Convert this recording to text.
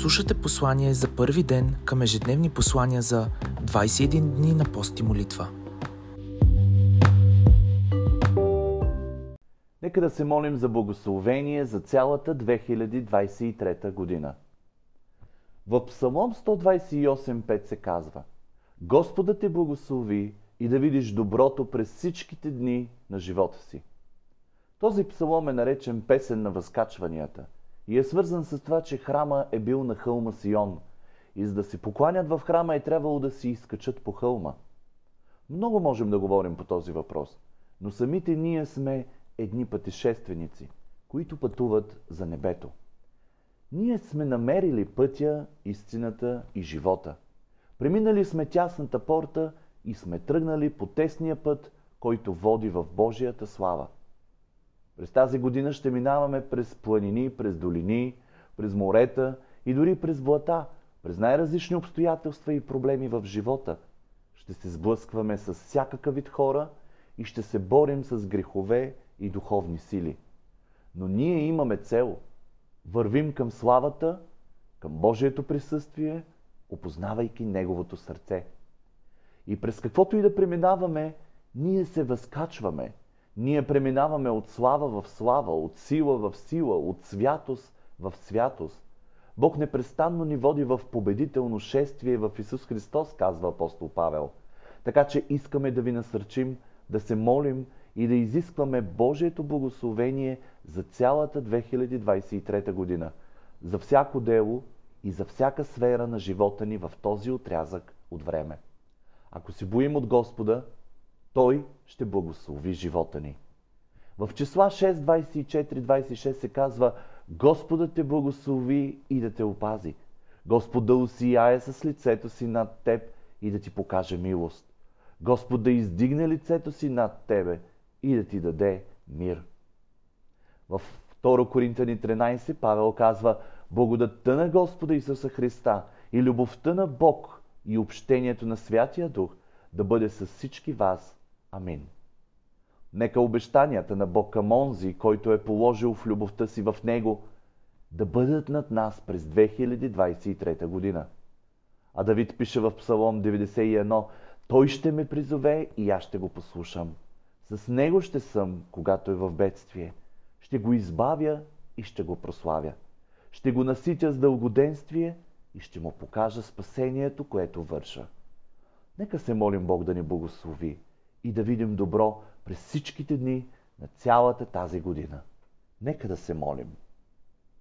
Слушате послание за първи ден към ежедневни послания за 21 дни на пост и молитва. Нека да се молим за благословение за цялата 2023 година. В Псалом 128.5 се казва Господа те благослови и да видиш доброто през всичките дни на живота си. Този псалом е наречен песен на възкачванията и е свързан с това, че храма е бил на хълма Сион и за да се покланят в храма е трябвало да си изкачат по хълма. Много можем да говорим по този въпрос, но самите ние сме едни пътешественици, които пътуват за небето. Ние сме намерили пътя, истината и живота. Преминали сме тясната порта и сме тръгнали по тесния път, който води в Божията слава – през тази година ще минаваме през планини, през долини, през морета и дори през блата, през най-различни обстоятелства и проблеми в живота. Ще се сблъскваме с всякакъв вид хора и ще се борим с грехове и духовни сили. Но ние имаме цел. Вървим към славата, към Божието присъствие, опознавайки Неговото сърце. И през каквото и да преминаваме, ние се възкачваме – ние преминаваме от слава в слава, от сила в сила, от святост в святост. Бог непрестанно ни води в победително шествие в Исус Христос, казва апостол Павел. Така че искаме да ви насърчим да се молим и да изискваме Божието благословение за цялата 2023 година, за всяко дело и за всяка сфера на живота ни в този отрязък от време. Ако се боим от Господа, той ще благослови живота ни. В числа 6, 24, 26 се казва Господа те благослови и да те опази. Господ да усияе с лицето си над теб и да ти покаже милост. Господ да издигне лицето си над тебе и да ти даде мир. В 2 Коринтияни 13 Павел казва Благодатта на Господа Исуса Христа и любовта на Бог и общението на Святия Дух да бъде с всички вас Амин. Нека обещанията на Бог към онзи, който е положил в любовта си в Него, да бъдат над нас през 2023 година. А Давид пише в Псалом 91, Той ще ме призове и аз ще го послушам. С Него ще съм, когато е в бедствие. Ще го избавя и ще го прославя. Ще го наситя с дългоденствие и ще му покажа спасението, което върша. Нека се молим Бог да ни благослови и да видим добро през всичките дни на цялата тази година. Нека да се молим.